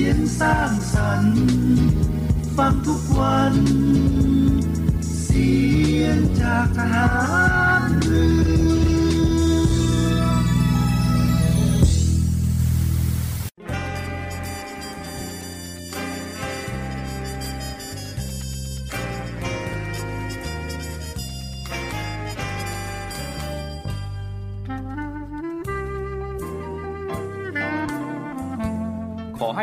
สียงสร้างสรรค์ฟังทุกวัน เสียงจากทหาร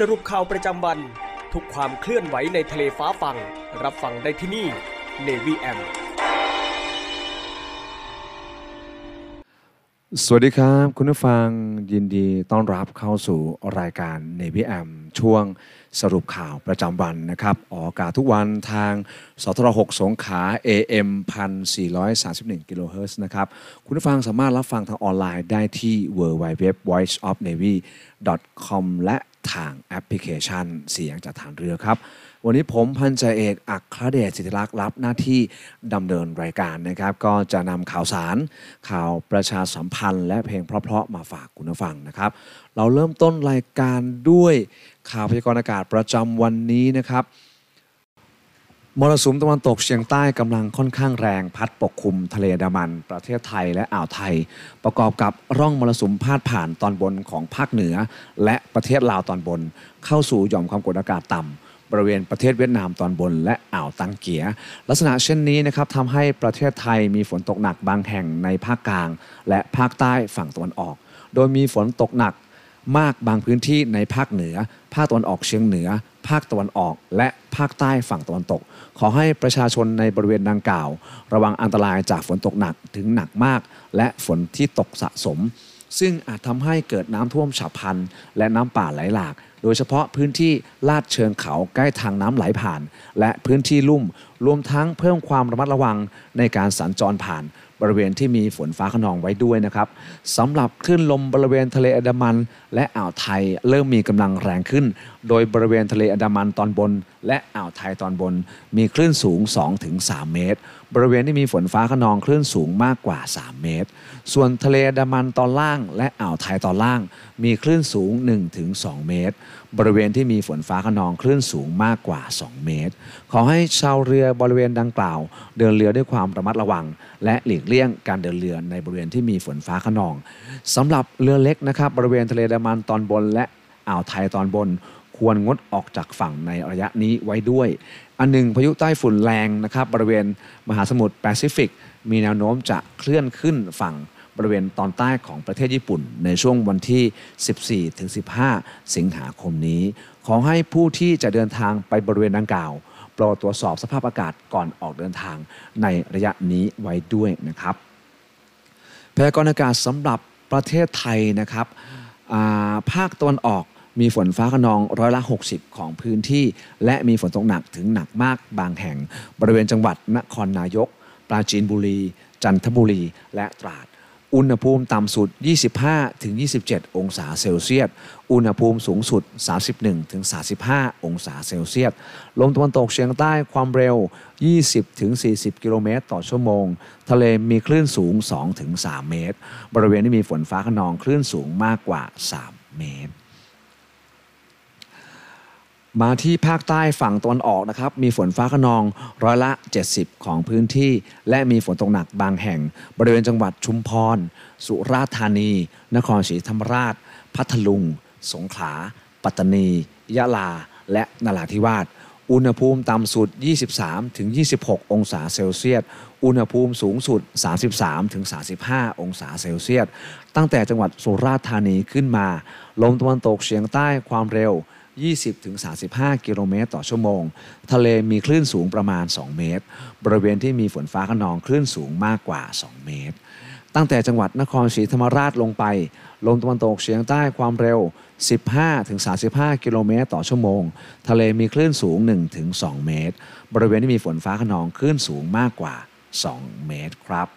สรุปข่าวประจำวัน ทุกความเคลื่อนไหวในทะเลฟ้าฟังรับฟังได้ที่นี่ Navy M สวัสดีครับ คุณผู้ฟังยินดีต้อนรับเข้าสู่รายการ Navy M ช่วงสรุปข่าวประจำวันนะครับ ออกอากาศทุกวันทางสทร6สงขา AM 1431กิโลเฮิรตซ์นะครับ คุณผู้ฟังสามารถรับฟังทางออนไลน์ได้ที่ www voiceofnavy com และ ทางแอปพลิเคชัน เสียงจากฐานเรือครับ วันนี้ผมพันจ่าเอกอัครเดชสิทธิลักษ์รับหน้าที่ดำเนินรายการนะครับ ก็จะนำข่าวสาร ข่าวประชาสัมพันธ์ และเพลงเพราะๆมาฝากคุณผู้ฟังนะครับ เราเริ่มต้นรายการด้วยข่าวพยากรณ์อากาศประจำวันนี้นะครับ มรสุมตะวันตกเฉียงใต้กำลังค่อนข้างแรงพัดปกคลุมทะเลดามัน ประเทศไทยและอ่าวไทย ประกอบกับร่องมรสุมพาดผ่านตอนบนของภาคเหนือ และประเทศลาวตอนบน เข้าสู่หย่อมความกดอากาศต่ำบริเวณประเทศเวียดนามตอนบน และอ่าวตังเกีย ลักษณะเช่นนี้นะครับทำให้ประเทศไทยมีฝนตกหนักบางแห่งในภาคกลาง และภาคใต้ฝั่งตะวันออก โดยมีฝนตกหนัก มากบางพื้นที่ในภาคเหนือ ภาคตะวันออกเฉียงเหนือ ภาคตะวันออก และภาคใต้ฝั่งตะวันตก ขอให้ประชาชนในบริเวณดังกล่าว ระวังอันตรายจากฝนตกหนักถึงหนักมาก และฝนที่ตกสะสม ซึ่งอาจทำให้เกิดน้ำท่วมฉับพลัน และน้ำป่าไหลหลาก โดยเฉพาะพื้นที่ลาดเชิงเขาใกล้ทางน้ำไหลผ่าน และพื้นที่ลุ่ม รวมทั้งเพิ่มความระมัดระวังในการสัญจรผ่าน บริเวณที่มีฝนฟ้าขนองไว้ด้วยนะครับสำหรับคลื่นลมบริเวณทะเลอันดามัน และอ่าวไทยเริ่มมีกำลังแรงขึ้น โดยบริเวณทะเลอันดามันตอนบน และอ่าวไทยตอนบน มีคลื่นสูง 2-3 เมตร บริเวณที่มีฝนฟ้าขนองคลื่นสูงมากกว่า 3 เมตร ส่วนทะเลดามันตอนล่าง และอ่าวไทยตอนล่าง มีคลื่นสูง 1-2 เมตร บริเวณที่มีฝนฟ้าขนองคลื่นสูงมากกว่า 2 เมตร ขอให้ชาวเรือบริเวณดังกล่าว เดินเรือด้วยความระมัดระวัง และหลีกเลี่ยงการเดินเรือในบริเวณที่มีฝนฟ้าขนองสำหรับเรือเล็กนะครับบริเวณทะเลดามันตอนบนและอ่าวไทยตอนบน ควรงดออกจากฝั่งในระยะนี้ไว้ด้วย อันหนึ่งพายุใต้ฝุ่นแรงนะครับบริเวณมหาสมุทรแปซิฟิก มีแนวโน้มจะเคลื่อนขึ้นฝั่งบริเวณตอนใต้ของประเทศญี่ปุ่น ในช่วงวันที่ 14-15 สิงหาคมนี้ ขอให้ผู้ที่จะเดินทางไปบริเวณดังกล่าวโปรดตรวจสอบสภาพอากาศก่อนออกเดินทางในระยะนี้ไว้ด้วยนะครับพยากรณ์อากาศสำหรับประเทศไทยนะครับาภาคตะวันออก มีฝนฟ้าขนองร้อยละ 60 ของพื้นที่ และมีฝนตกหนักถึงหนักมากบางแห่ง บริเวณจังหวัดนครนายก ปราจีนบุรี จันทบุรี และตราด อุณหภูมิต่ำสุด 25-27 องศาเซลเซียส อุณหภูมิสูงสุด 31-35 องศาเซลเซียส ลมตะวันตกเฉียงใต้ความเร็ว 20-40 กิโลเมตรต่อชั่วโมง ทะเลมีคลื่นสูง 2-3 เมตร บริเวณที่มีฝนฟ้าขนองคลื่นสูงมากกว่า 3 เมตร มาที่ภาคใต้ฝั่งตะวันออกนะครับ มีฝนฟ้าขนองร้อยละ 70 ของพื้นที่ และมีฝนตกหนักบางแห่ง บริเวณจังหวัดชุมพร สุราษฎร์ธานี นครศรีธรรมราช พัทลุง สงขลา ปัตตานี ยะลา และนราธิวาสอุณหภูมิต่ำสุด 23-26 องศาเซลเซียส อุณหภูมิสูงสุด 33-35 องศาเซลเซียส ตั้งแต่จังหวัดสุราษฎร์ธานีขึ้นมา ลมตะวันตกเฉียงใต้ความเร็ว 20-35 กิโลเมตรต่อชั่วโมง ทะเลมีคลื่นสูงประมาณ 2 เมตร บริเวณที่มีฝนฟ้าขนองคลื่นสูงมากกว่า 2 เมตร ตั้งแต่จังหวัดนครศรีธรรมราชลงไป ลมตะวันตกเฉียงใต้ความเร็ว 15-35 กิโลเมตรต่อชั่วโมง ทะเลมีคลื่นสูง 1-2 เมตร บริเวณที่มีฝนฟ้าขนองคลื่นสูงมากกว่า 2 เมตรครับ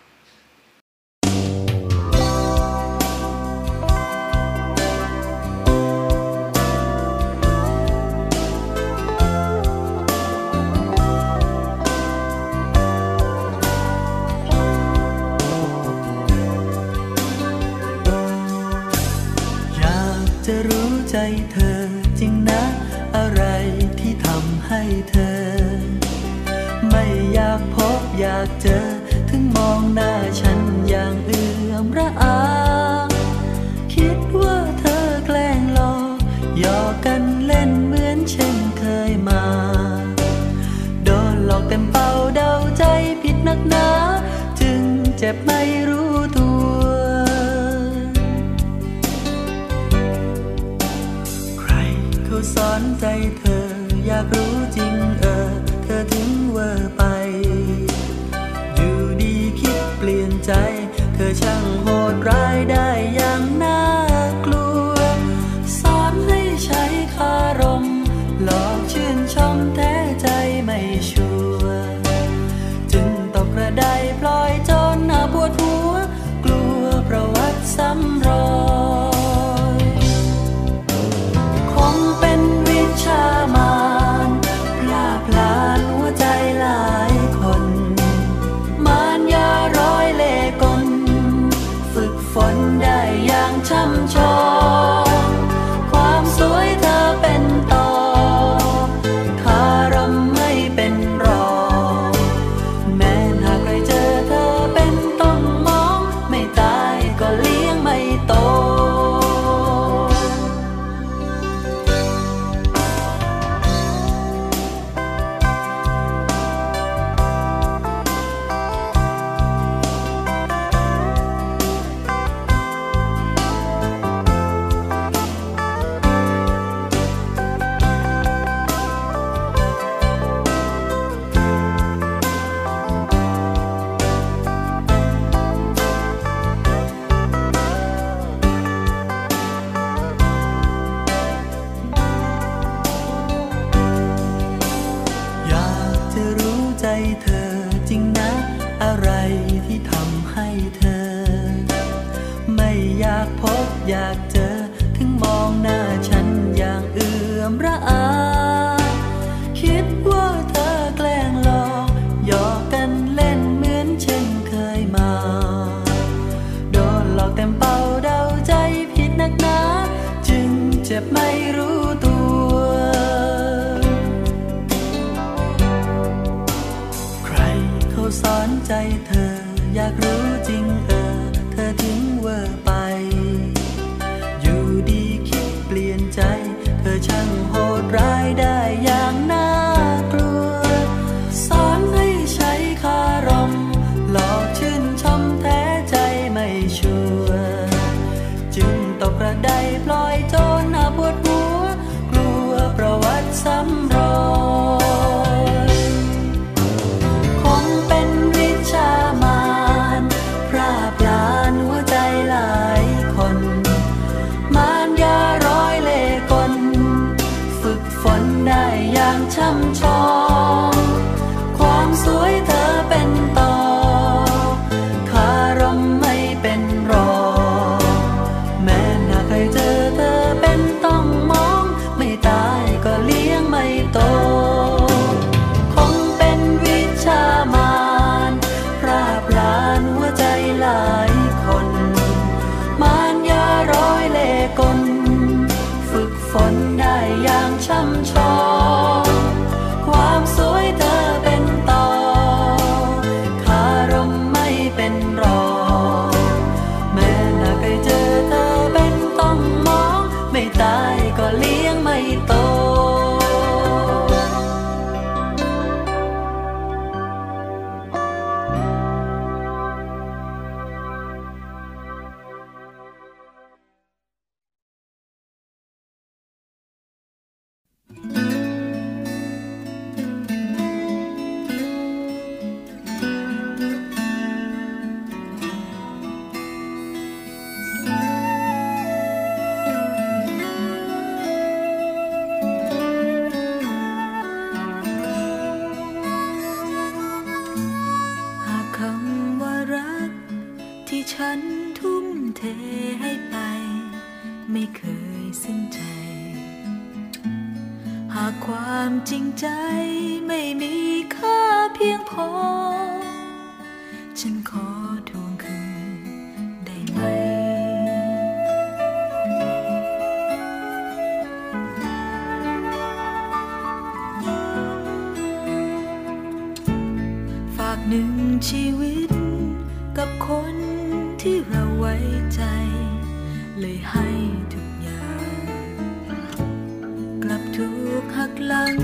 หลัง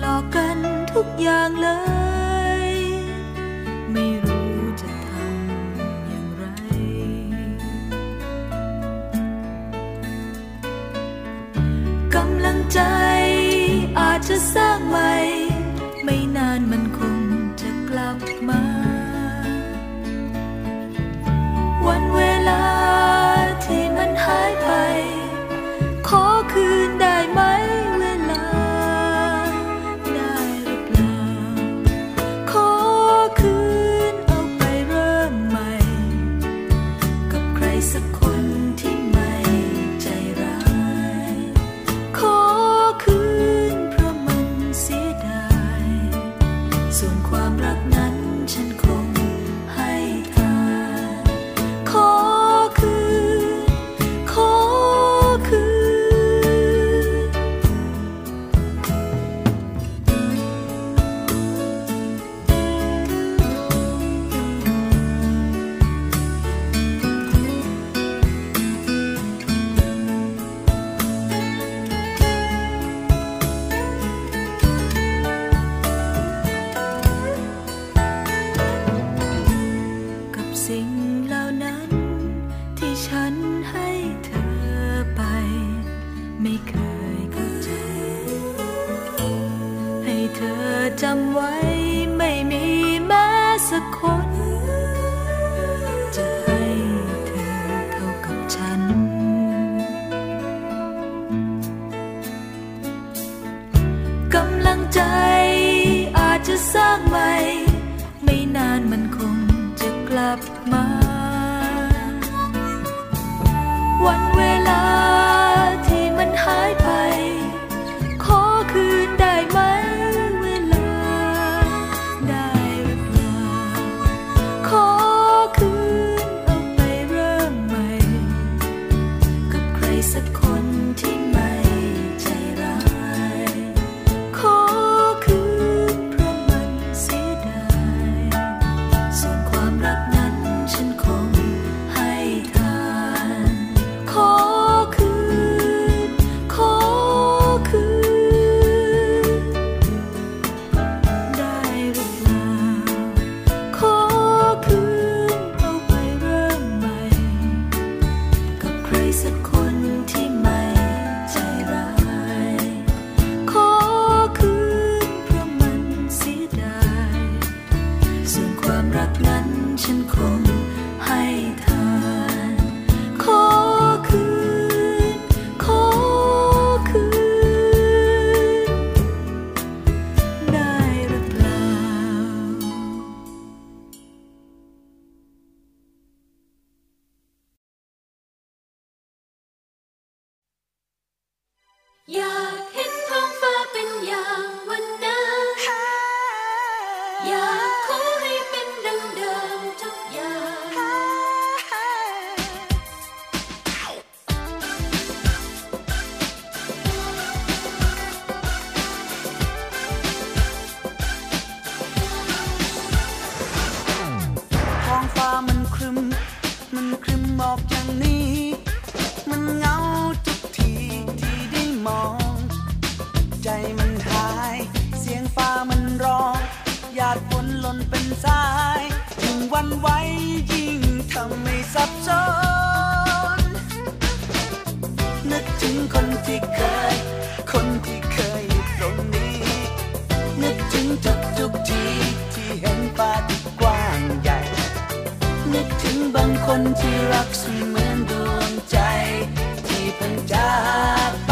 หลอกกันทุกอย่างเลย เป็นสาย ยิ่งวันไหวยิ่งทำให้สับสน นึกถึงคนที่เคย คนที่เคยตรงนี้ นึกถึงทุกทุกทีที่เห็นป่าที่กว้างใหญ่ นึกถึงบางคนที่รักเสมือนดวงใจ ที่เพิ่งจาก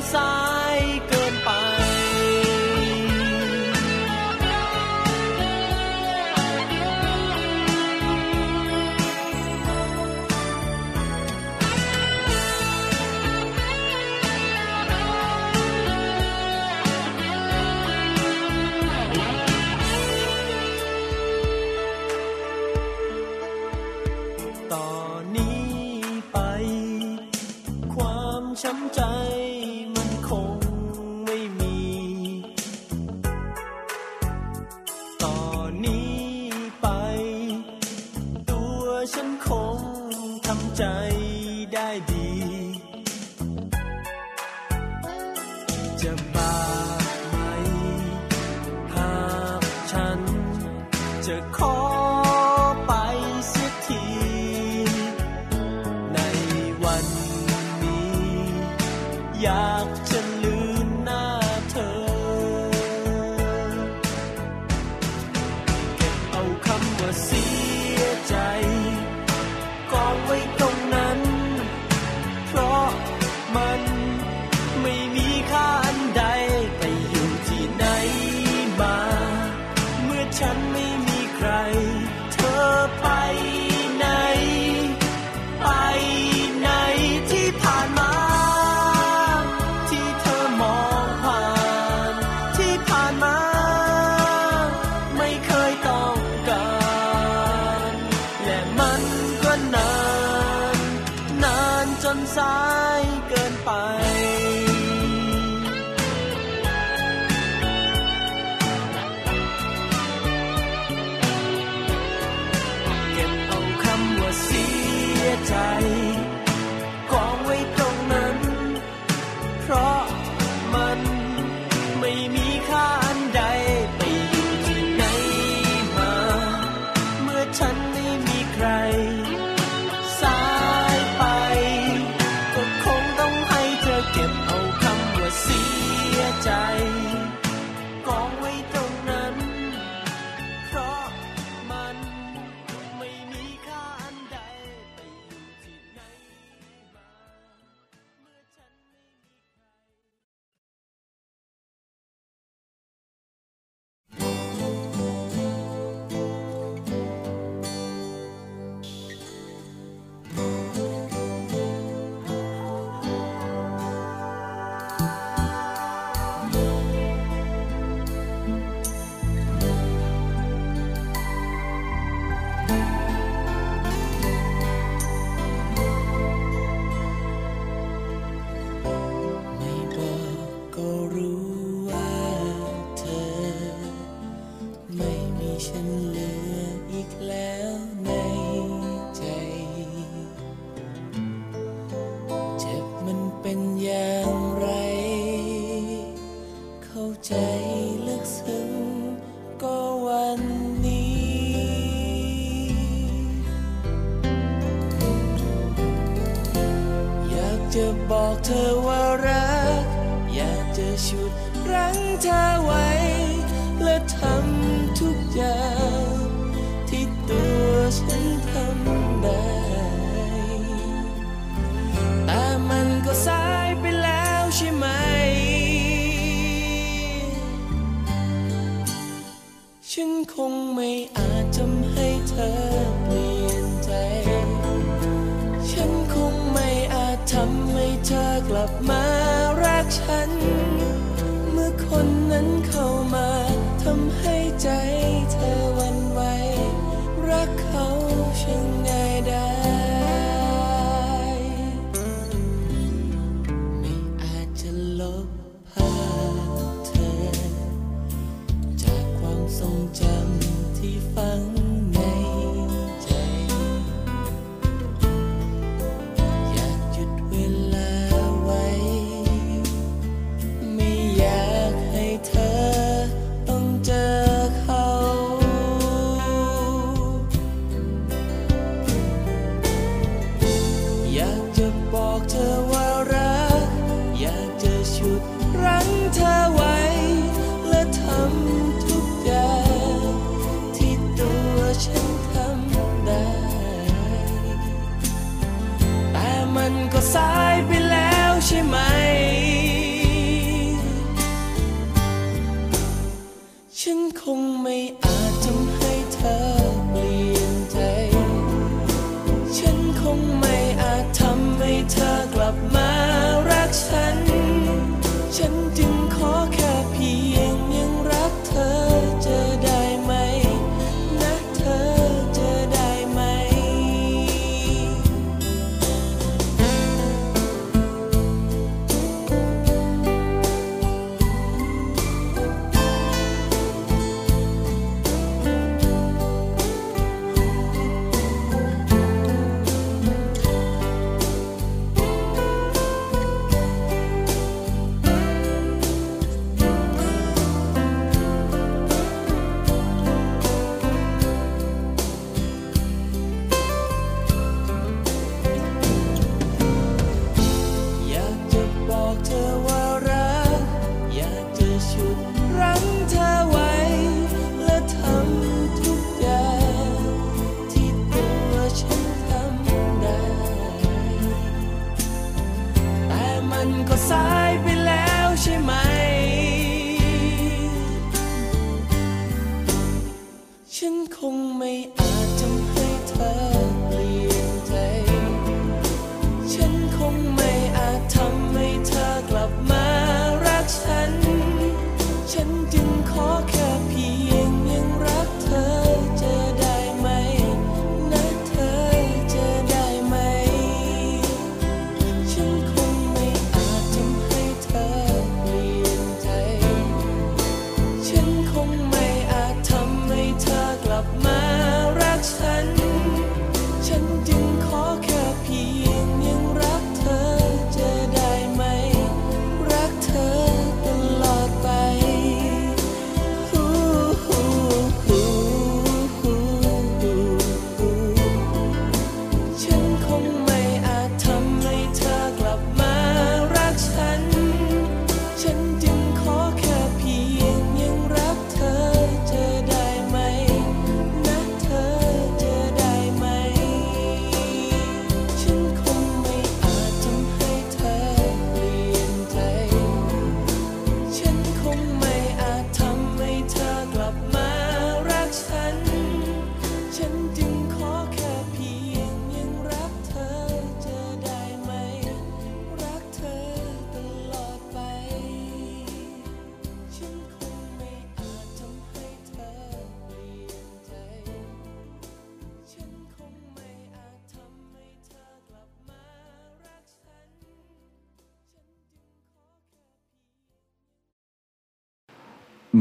านจนสาย ฉันคงไม่อาจทำให้เธอเปลี่ยนใจ ฉันคงไม่อาจทำให้เธอกลับมารักฉัน เมื่อคนนั้นเข้ามาทำให้ใจ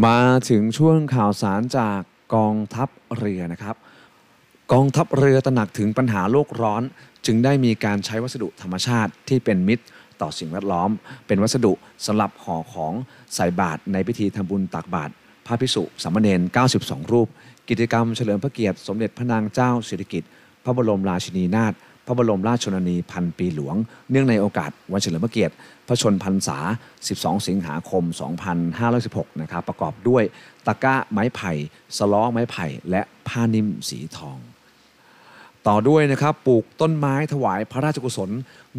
มาถึงช่วงข่าวสารจากกองทัพเรือนะครับ กองทัพเรือตระหนักถึงปัญหาโลกร้อน จึงได้มีการใช้วัสดุธรรมชาติที่เป็นมิตรต่อสิ่งแวดล้อม เป็นวัสดุสำหรับห่อของใส่บาตรในพิธีทำบุญตักบาตรพระภิกษุสามเณร92 รูป กิจกรรมเฉลิมพระเกียรติ สมเด็จพระนางเจ้าสิริกิติ์พระบรมราชินีนาถ ระบรมราชชนนีพันปีหลวง เนื่องในโอกาสวันเฉลิมพระเกียรติ พระชนพรรษา 12 สิงหาคม 2516 นะครับ ประกอบด้วยตะกร้าไม้ไผ่ สล้อไม้ไผ่ และผ้านิ่มสีทอง ต่อด้วยนะครับ ปลูกต้นไม้ถวายพระราชกุศล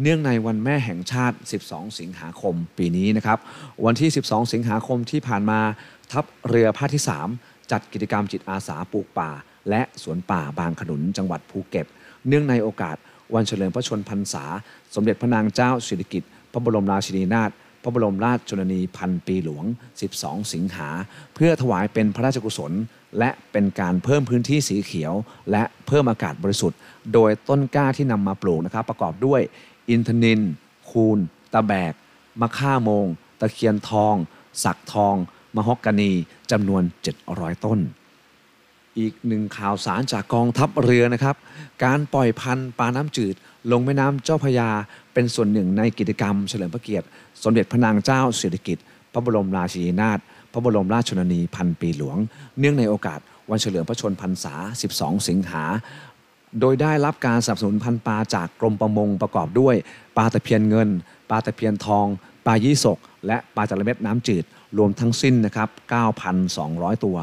เนื่องในวันแม่แห่งชาติ 12 สิงหาคมปีนี้นะครับ วันที่ 12 สิงหาคมที่ผ่านมา ทัพเรือภาคที่ 3 จัดกิจกรรมจิตอาสาปลูกป่า และสวนป่าบางขนุนจังหวัดภูเก็ต เนื่องในโอกาส วันเฉลิมพระชนพรรษา สมเด็จพระนางเจ้าสิริกิติ์พระบรมราชินีนาถพระบรมราชชนนีพันปีหลวง 12 สิงหา เพื่อถวายเป็นพระราชกุศล และเป็นการเพิ่มพื้นที่สีเขียว และเพิ่มอากาศบริสุทธิ์ โดยต้นกล้าที่นำมาปลูกนะครับ ประกอบด้วย อินทนิน คูน ตะแบก มะค่าโมง ตะเคียนทอง สักทอง มะฮอกกานีจำนวน 700 ต้น อีกหนึ่งข่าวสารจากกองทัพเรือนะครับ การปล่อยพันธุ์ปลาน้ำจืด ลงแม่น้ำเจ้าพยา เป็นส่วนหนึ่งในกิจกรรมเฉลิมพระเกียรติ สมเด็จพระนางเจ้าสิริกิติ์พระบรมราชินีนาถพระบรมราชชนนีพันปีหลวง เนื่องในโอกาสวันเฉลิมพระชนพรรษา 12 สิงหา โดยได้รับการสนับสนุนพันธ์ปลาจากกรมประมงประกอบด้วยปลาตะเพียนเงินปลาตะเพียนทองปลายี่สกและปลาจระเม็ดน้ำจืดรวมทั้งสิ้นนะครับ 9,200 ตัว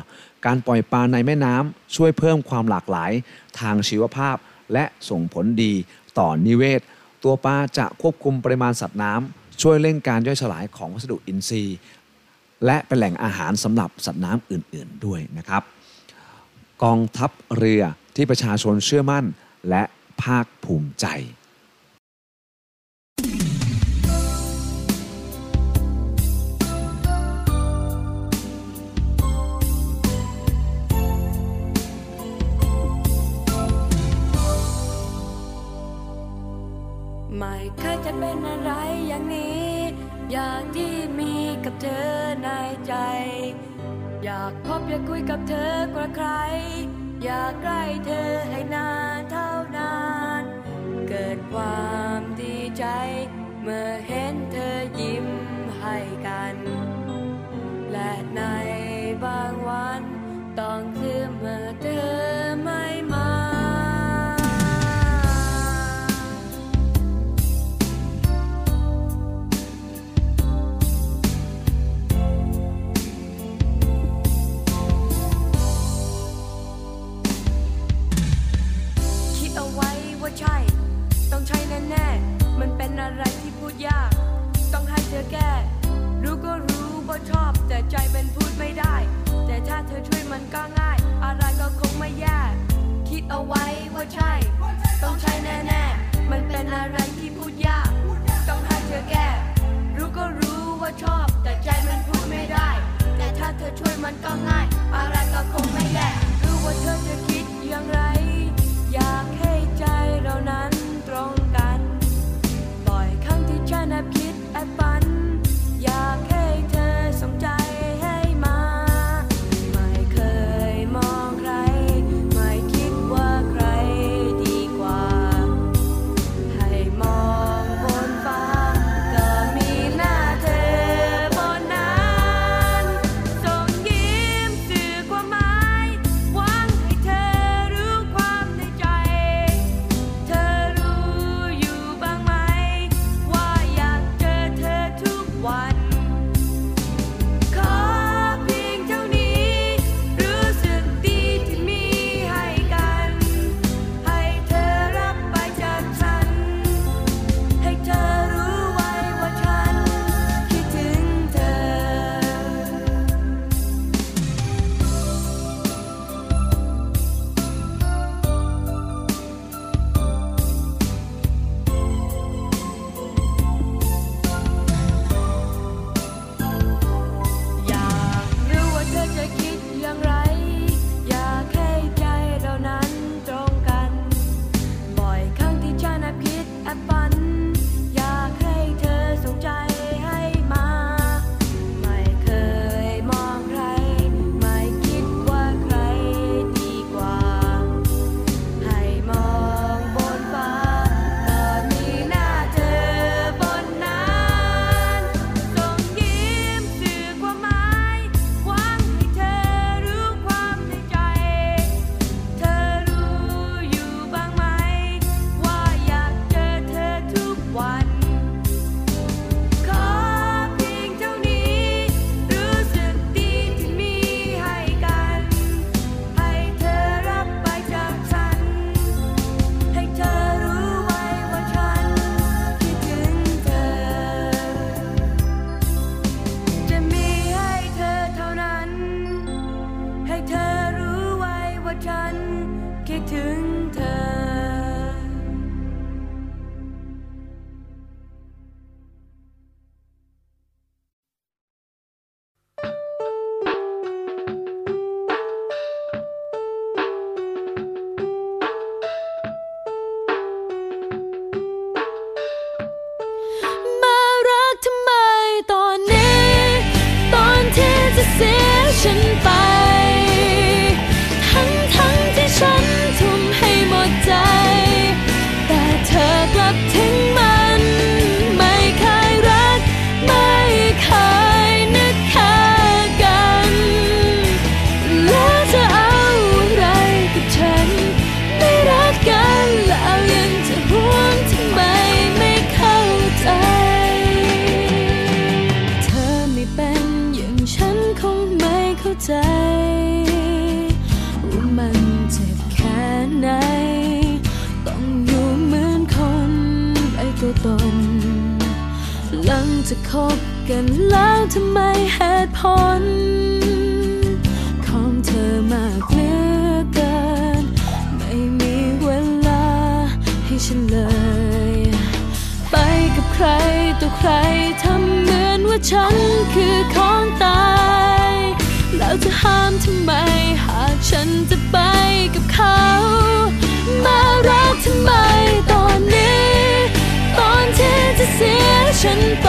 การปล่อยปลาในแม่น้ำช่วยเพิ่มความหลากหลาย ทางชีวภาพ และส่งผลดีต่อนิเวศ ตัวปลาจะควบคุมปริมาณสัตว์น้ำช่วยเร่งการย่อยสลายของวัสดุอินทรีย์ และเป็นแหล่งอาหารสำหรับสัตว์น้ำอื่น ๆ ด้วยนะครับ กองทัพเรือที่ประชาชนเชื่อมั่นและภาคภูมิใจ อยากคุยกับเธอกว่าใคร อยากใกล้เธอให้นานเท่านาน เกิดความดีใจ เมื่อเห็นเธอยิ้มให้กัน และในบางวันต้อง รู้ว่าชอบ แต่ใจมันพูดไม่ได้ แต่ถ้าเธอช่วยมันก็ง่าย อะไรก็คงไม่แย่คิดเอาไว้ว่าใช่ ต้องใช่แน่ๆ มันเป็นอะไรที่พูดยาก ต้องให้เธอแก้ รู้ก็รู้ว่าชอบ แต่ใจมันพูดไม่ได้ แต่ถ้าเธอช่วยมันก็ง่าย อะไรก็คงไม่แย่รู้ว่าเธอจะ ฉันคือของตาย แล้วจะห้ามทำไม หากฉันจะไปกับเขา มารักทำไมตอนนี้ ตอนที่จะเสียฉันไป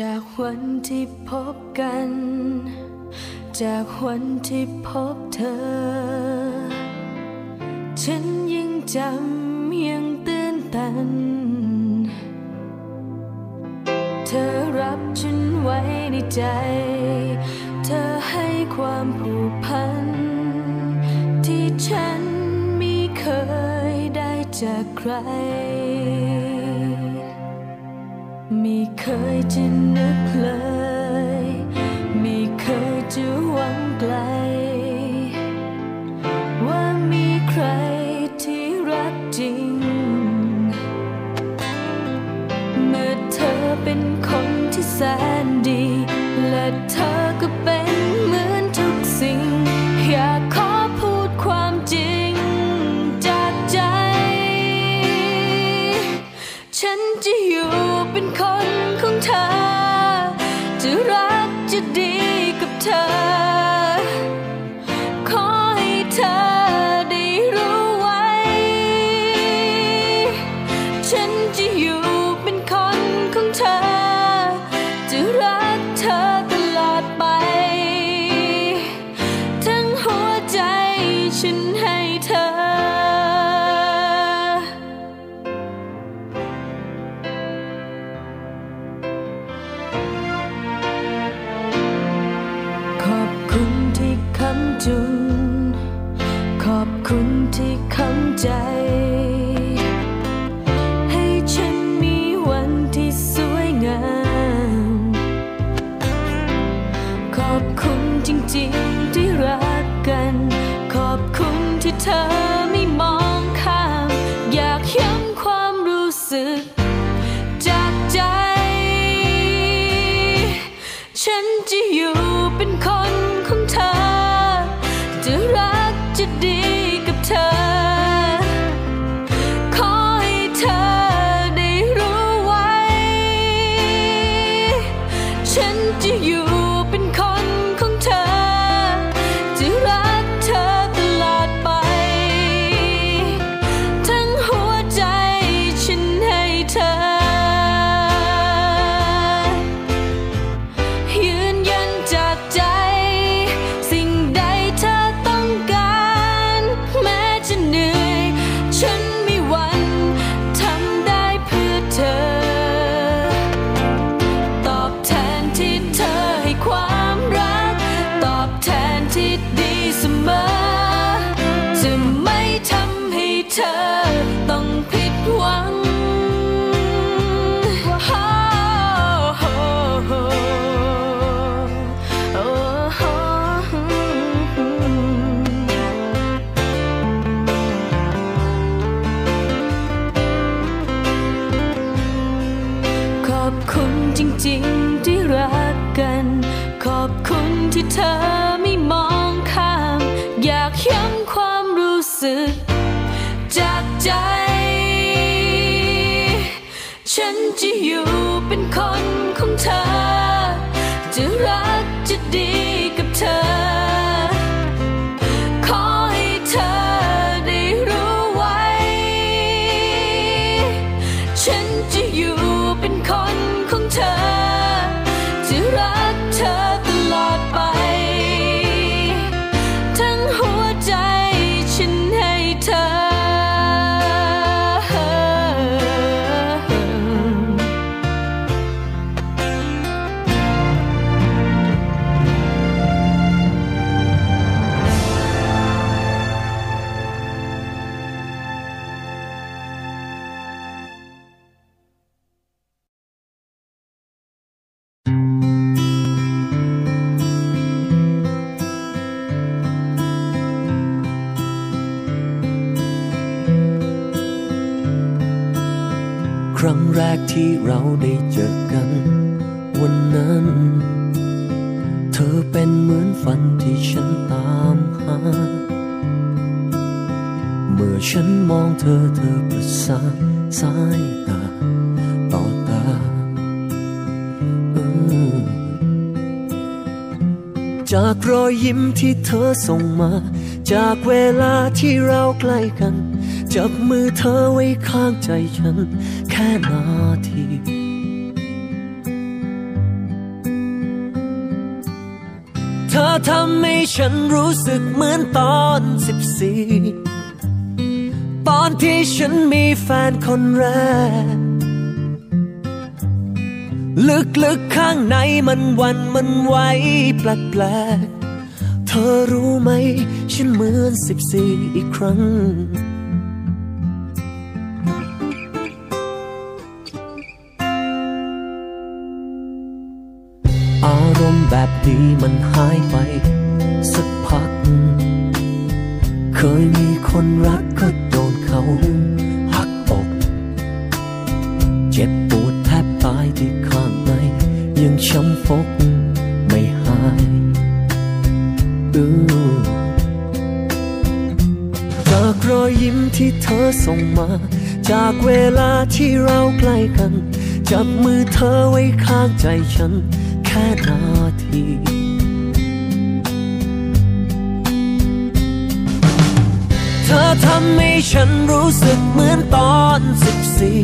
จากวันที่พบกัน จากวันที่พบเธอ ฉันยังจำยังตื่นตัน เธอรับฉันไว้ในใจ เธอให้ความผูกพัน ที่ฉันไม่เคยได้จากใคร ม่เคยจะนึกเลย ไม่เคยจะหวังไกล คนของเธอ ครั้งแรกที่เราได้เจอกัน วันนั้น เธอเป็นเหมือนฝันที่ฉันตามหา เมื่อฉันมองเธอเธอประสานสายตาต่อตาจากรอยยิ้มที่เธอส่งมา จากเวลาที่เราใกล้กันจับมือเธอไว้ข้างใจฉัน นาทีเธอทำให้ฉันรู้สึกเหมือนตอนสิบสี่ตอนที่ฉันมีแฟนคนแรก ลึกๆข้างในมันวันมันไหวแปลกๆเธอรู้ไหม ฉันเหมือนสิบสี่อีกครั้ง ฉันแค่นาทีเธอทำให้ฉันรู้สึกเหมือนตอนสิบสี่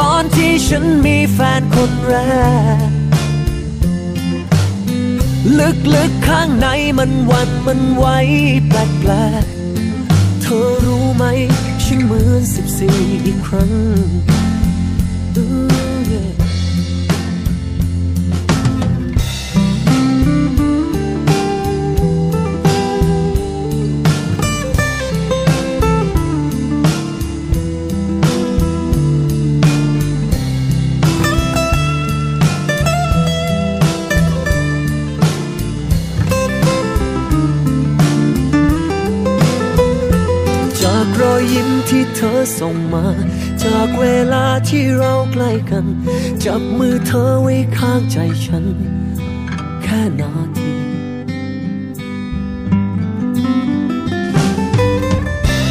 ตอนที่ฉันมีแฟนคนแรก ลึกๆข้างในมันวันมันไหวแปลกๆเธอรู้ไหมฉันเหมือนสิบสี่อีกครั้ง Ooh, yeah. เธอส่งมา จากเวลาที่เราใกล้กัน จับมือเธอไว้ข้างใจฉัน แค่นาที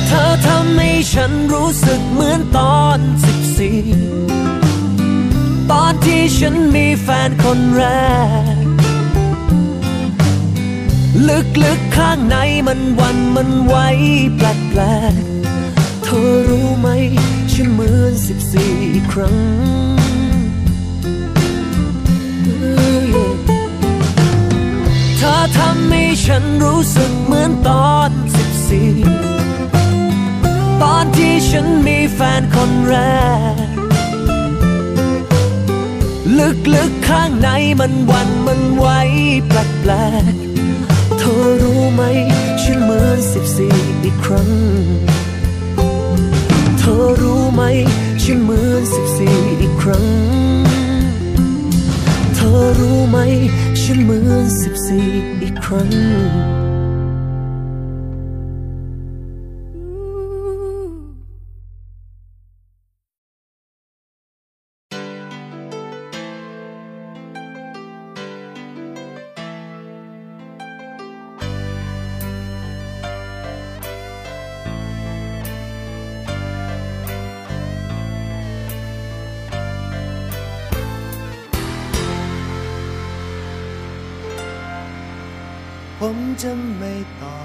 เธอทำให้ฉันรู้สึกเหมือนตอนสิบสี่ตอนที่ฉันมีแฟนคนแรก ลึกๆข้างในมันวันมันไหวแปลกๆ เธอรู้ไหมฉันเหมือนสิบสี่ครั้ง เธอทำให้ฉันรู้สึกเหมือนตอนสิบสี่ตอนที่ฉันมีแฟนคนแรก ลึกๆข้างในมันวันมันไหวแปลกๆเธอรู้ไหมฉันเหมือนสิบสี่อีกครั้ง ธอรู้ไหม ฉันเหมือนสิบสี่อีกครั้ง เธอรู้ไหม ฉันเหมือนสิบสี่อีกครั้ง ผมจะ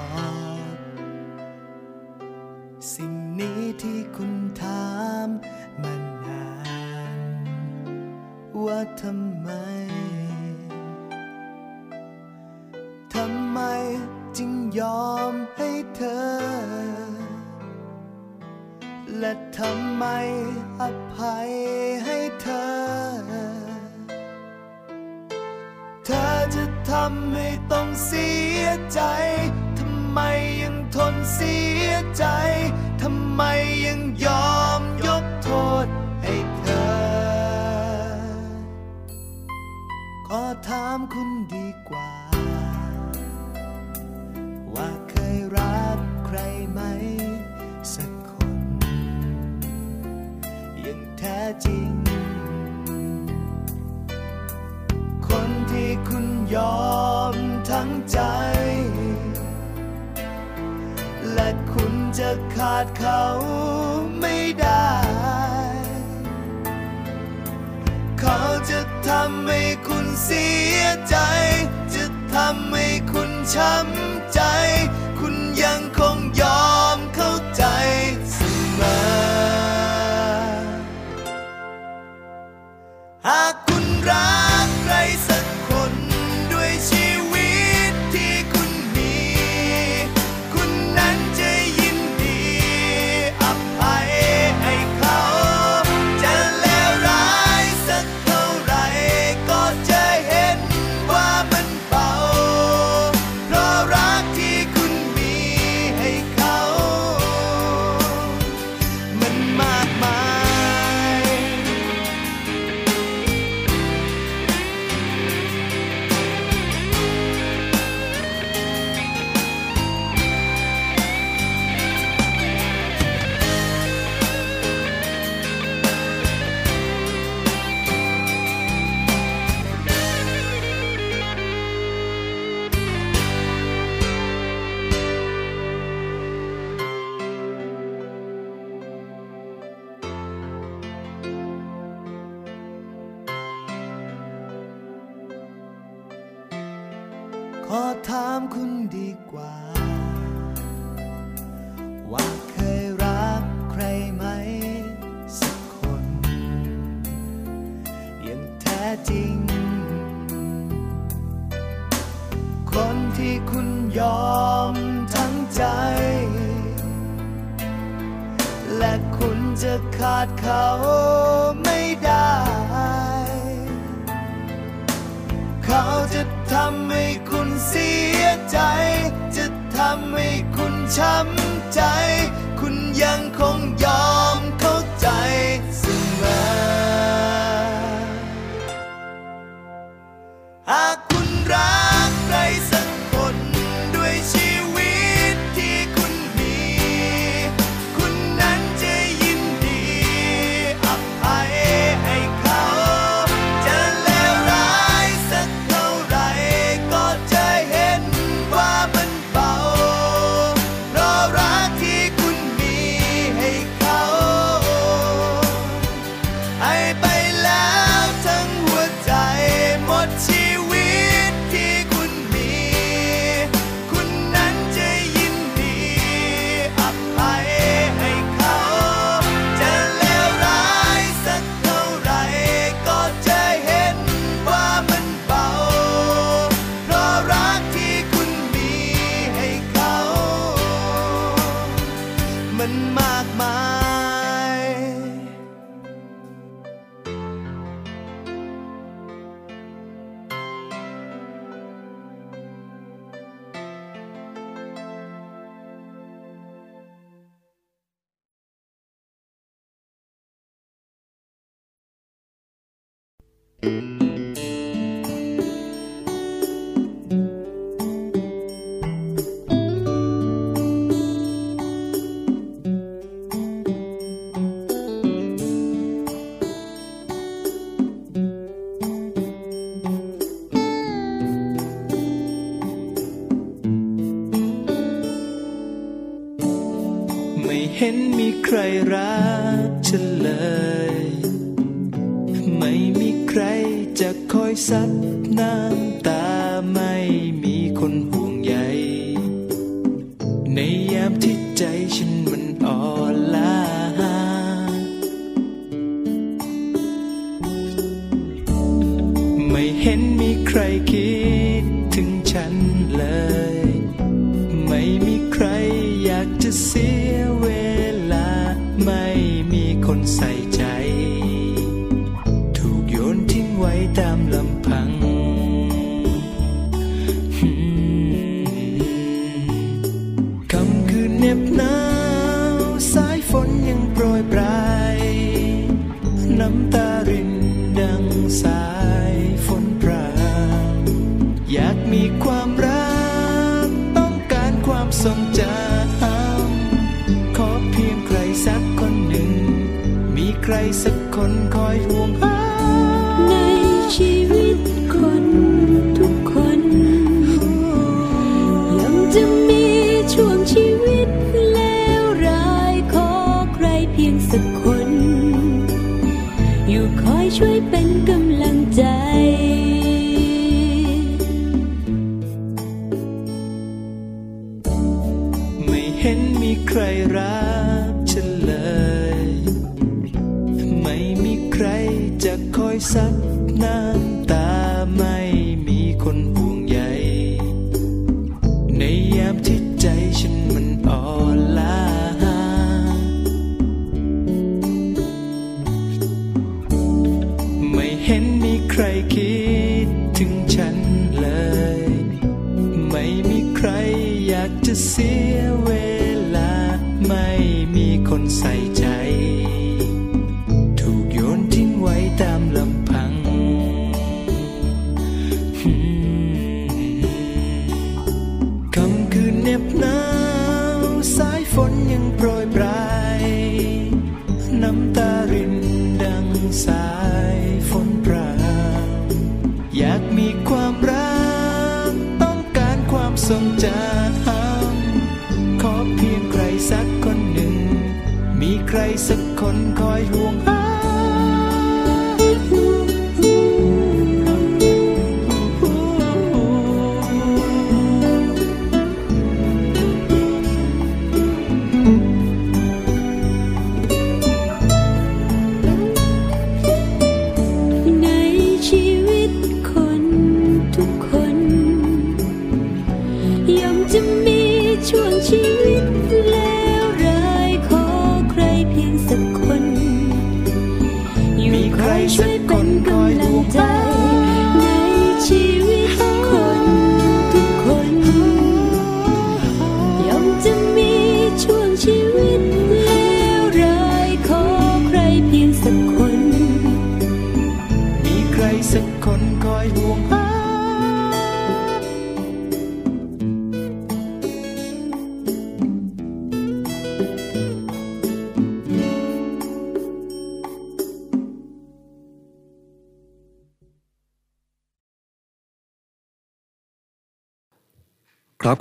สักคนคอยห่วง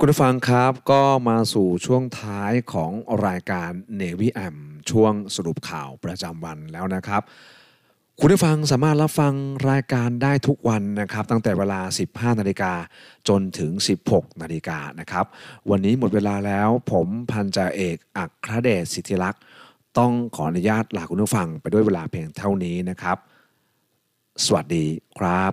คุณผู้ฟังครับก็มาสู่ช่วงท้ายของรายการ Navy M ช่วงสรุปข่าวประจำวันแล้วนะครับ คุณผู้ฟังสามารถรับฟังรายการได้ทุกวันนะครับ ตั้งแต่เวลา 15 นาฬิกาจนถึง 16 นาฬิกานะครับ วันนี้หมดเวลาแล้วผมพันจ่าเอกอัครเดชสิทธิลักษ์ต้องขออนุญาตลาคุณผู้ฟังไปด้วยเวลาเพียงเท่านี้นะครับ สวัสดีครับ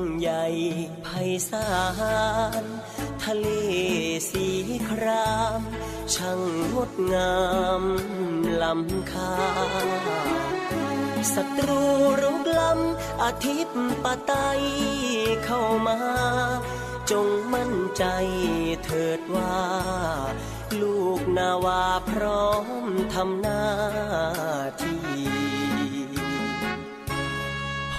างใหญ่ไพศาลทะเลสีคราม ช่างงดงามลำคาศัตรูรุกล้ำอาทิตย์ปะไตเข้ามา จงมั่นใจเถิดว่า ลูกนาวาพร้อมทำหน้าที่